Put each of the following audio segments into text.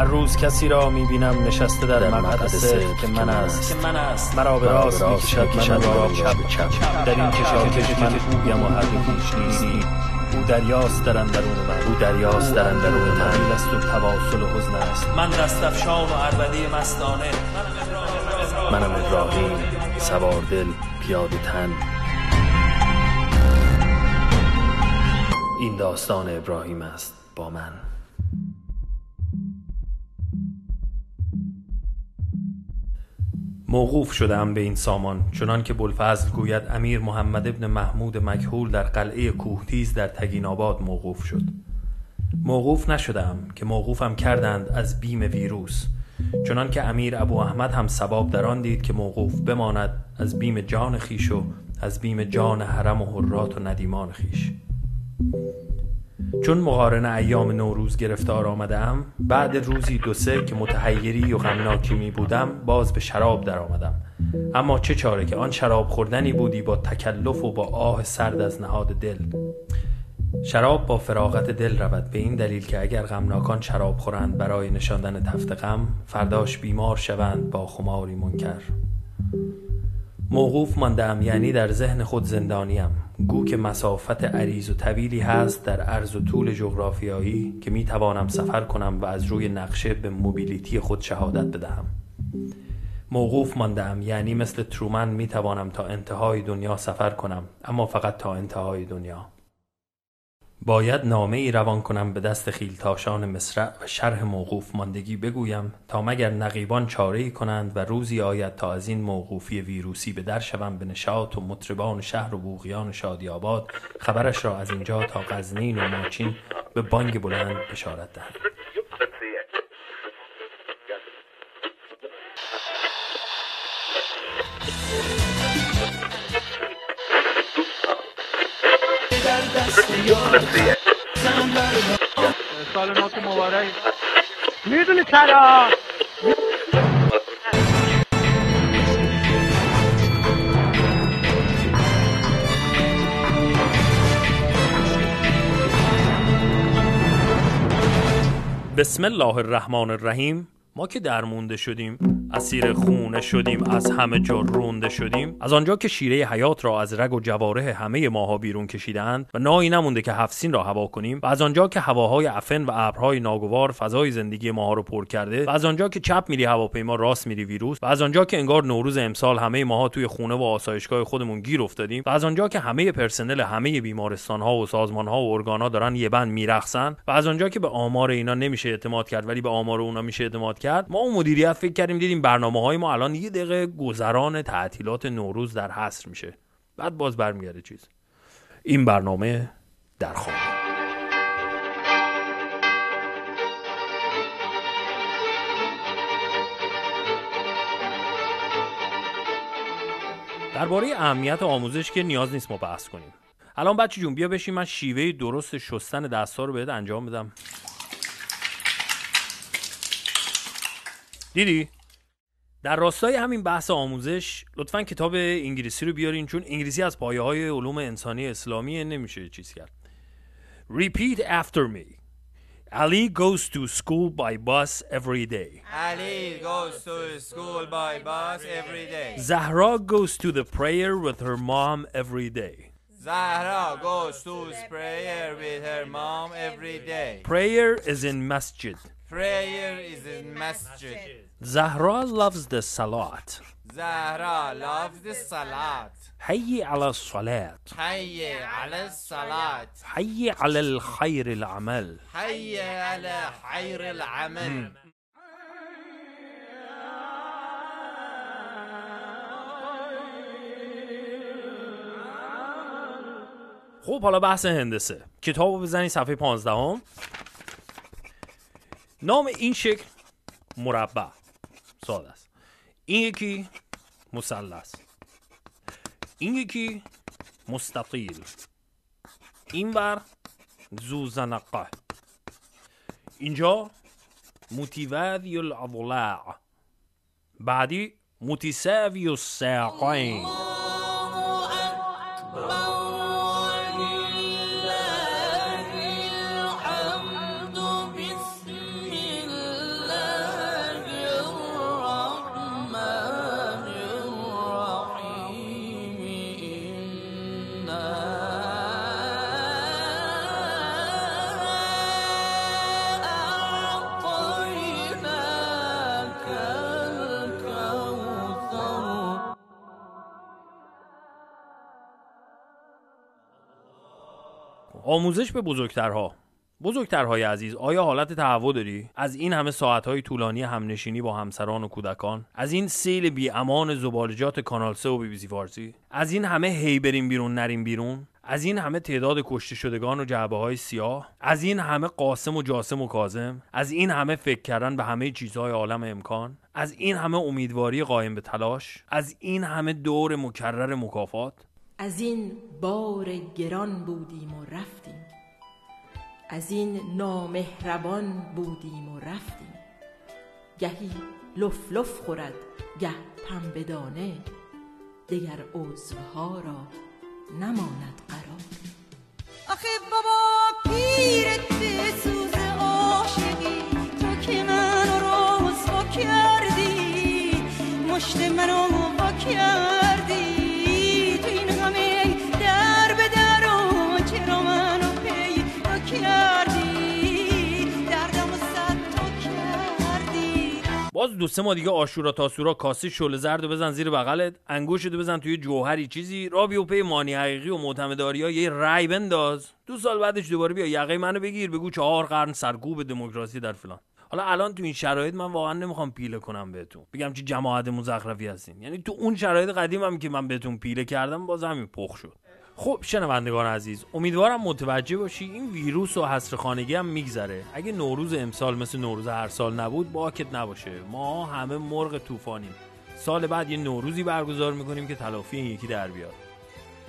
هر روز کسی را می‌بینم نشسته در مقعد صدق که من است. که من است. مرا به راست می‌کشد من را چپ. چپ در این کشاکش من اویم و هر هیچ نیستی او دریاست در اندرون من. او دریاست در اندرون من. طویل است و تواصل و حزن است. من دستفشان و عربده مستانه. منم ابراهیم سوار دل پیاده تن. این داستان ابراهیم است با من. موقوف شدم به این سامان چنان که بلفضل گوید امیر محمد ابن محمود مکهول در قلعه کوهتیز در تگین آباد موقوف شد. موقوف نشدم که موقوفم کردند از بیم ویروس چنان که امیر ابو احمد هم سباب در آن دید که موقوف بماند از بیم جان خیش و از بیم جان حرم و حرات و ندیمان خیش. چون مقارن ایام نوروز گرفتار آمدم بعد روزی دو سه که متحیری و غمناکی می بودم باز به شراب در آمدم. اما چه چاره که آن شراب خوردنی بودی با تکلف و با آه سرد از نهاد دل. شراب با فراغت دل رود به این دلیل که اگر غمناکان شراب خورند برای نشاندن تفت غم فرداش بیمار شوند با خماری منکر. موقوف ماندم یعنی در ذهن خود زندانیم. گو که مسافت عریض و طویلی هست در عرض و طول جغرافیایی که می توانم سفر کنم و از روی نقشه به موبیلیتی خود شهادت بدهم. موقوف ماندم یعنی مثل ترومن می توانم تا انتهای دنیا سفر کنم اما فقط تا انتهای دنیا. باید نامه ای روان کنم به دست خیلتاشان مصرع و شرح موقوف ماندگی بگویم تا مگر نقیبان چاره ای کنند و روزی آید تا از این موقوفی ویروسی به در شوم به نشاط و مطربان شهر و بوغیان شادی آباد خبرش را از اینجا تا غزنین و ماچین به بانگ بلند بشارت دهم سال نوت مبارک. می‌دونی چرا بسم الله الرحمن الرحیم. ما که درمونده شدیم. اسیر خونه شدیم از همه جا رونده شدیم. از آنجا که شیره حیات را از رگ و جواره همه ماها بیرون کشیدند و نایی نمونده که هفسین را هوا کنیم و از آنجا که هواهای افن و ابرهای ناگوار فضای زندگی ماها رو پر کرده و از آنجا که چپ میری هواپیما راست میری ویروس و از آنجا که انگار نوروز امسال همه ماها توی خونه و آسایشگاه خودمون گیر افتادیم و از آنجا که همه پرسنل همه بیمارستان ها و سازمان ها و ارگان ها دارن یه بند میرخصن و از آنجا که به آمار اینا نمیشه اعتماد کرد ولی به آمار اونا میشه اعتماد کرد ما اون مدیریت فکر کردیم دیدیم برنامه های ما الان یه دقیقه گذران تعطیلات نوروز در حصر میشه. بعد باز برمیگرده چیز. این برنامه در خانه. درباره اهمیت آموزش که نیاز نیست ما بحث کنیم. الان بچه جون بیا بشین من شیوه درست شستن دستا رو بهت انجام بدم. دیدی؟ در راستای همین بحث آموزش لطفا کتاب انگلیسی رو بیارین چون انگلیسی از پایه های علوم انسانی اسلامی نمیشه چیز کرد Repeat after me Ali goes to school by bus every day Ali goes to school by bus every day. Zahra goes to the prayer with her mom every day Zahra goes to prayer with her mom every day. Prayer is in masjid Prayer is in masjid. Zahra loves the salat Zahra loves the salat. حي على الصلاة Hayya ala salat. حي على الخير العمل Hayya ala khayr al-amal. خب حالا بحث هندسه کتاب بزنی صفحه 15 هم. نام این شکل مربع ساده است. این یکی مثلث این یکی مستطیل. این بر زوزنقه. اینجا متوازی الاضلاع بعدی متساوی الساقین. آموزش به بزرگترها. بزرگترهای عزیز آیا حالت تهوع داری؟ از این همه ساعتهای طولانی همنشینی با همسران و کودکان؟ از این سیل بی امان زبالجات کانال 3 و بی بی سی فارسی؟ از این همه هی بریم بیرون نریم بیرون؟ از این همه تعداد کشته شدگان و جعبه های سیاه؟ از این همه قاسم و جاسم و کازم از این همه فکر کردن به همه چیزهای عالم امکان؟ از این همه امیدواری قایم به تلاش؟ از این همه دور مکرر مکافات؟ از این بار گران بودیم و رفتیم. از این نامهربان بودیم و رفتیم. گهی لف لف خورد گه پنبه دانه. دگر عضوها را نماند قرار. آخه بابا پیرت به سوز عاشقی. تو که منو رسوا کردی. مشت منو وا کردی. باز دو سه ماه دیگه آشورا تاسورا کاسه شل زرد بزن زیر بغلت انگوشتو بزن توی جوهری چیزی. را بیو پی مانی حقیقی و معتمداری ها یه رای بنداز. دو سال بعدش دوباره بیا یقه منو بگیر بگو چهار قرن سرکوب دموکراسی در فلان. حالا الان تو این شرایط من واقعا نمی‌خوام پیله کنم بهتون. بگم چی جماعت مزخرفی هستین. یعنی تو اون شرایط قدیم هم که من بهتون پیله کردم باز همین پخ شد. خب شنوندگان عزیز امیدوارم متوجه باشی این ویروس و حصر خانگی هم میگذره. اگه نوروز امسال مثل نوروز هر سال نبود باکت نباشه. ما همه مرغ طوفانیم. سال بعد یه نوروزی برگزار می‌کنیم که تلافی این یکی در بیاد.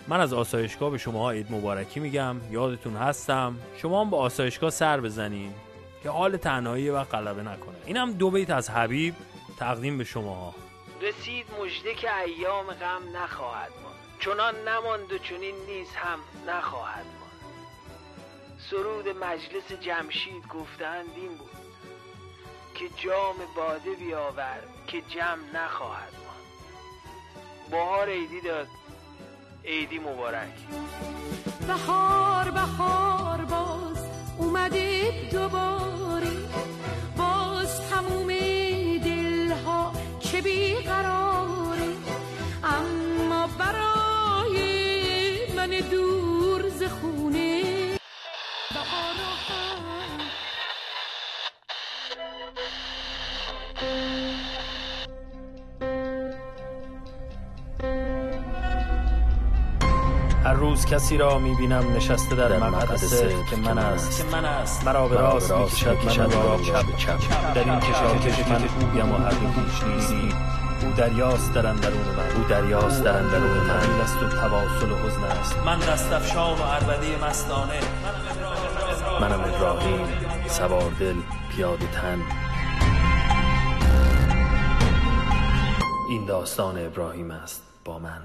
من از آسایشگاه به شما عید مبارکی میگم. یادتون هستم. شما هم به آسایشگاه سر بزنین که حال تنهایی و غلبه نکنه. اینم دو بیت از حبیب تقدیم به شما رسید مژده که ایام غم نخواهد ماند. چنان نماند و چنین نیز هم نخواهد ماند. سرود مجلس جمشید گفتند این بود که جام باده بیاور که جمع نخواهد ماند. بهار عیدی داد عیدی مبارک. بهار بهار باز اومده دوباره. باز تموم دلها چه بیقراره هر روز کسی را می‌بینم نشسته در مقعد صدق که من است. که من است. مرا به راست می‌کشد. من را چپ چپ. در این کشاکش من اویم و هر هیچ نیستی او دریاست در اندرون من. او دریاست در اندرون من. تحمیل است و تواصل و حزن است. من دستفشان و عربده مستانه. منم ابراهیم سوار دل پیاده تن. این داستان ابراهیم است با من.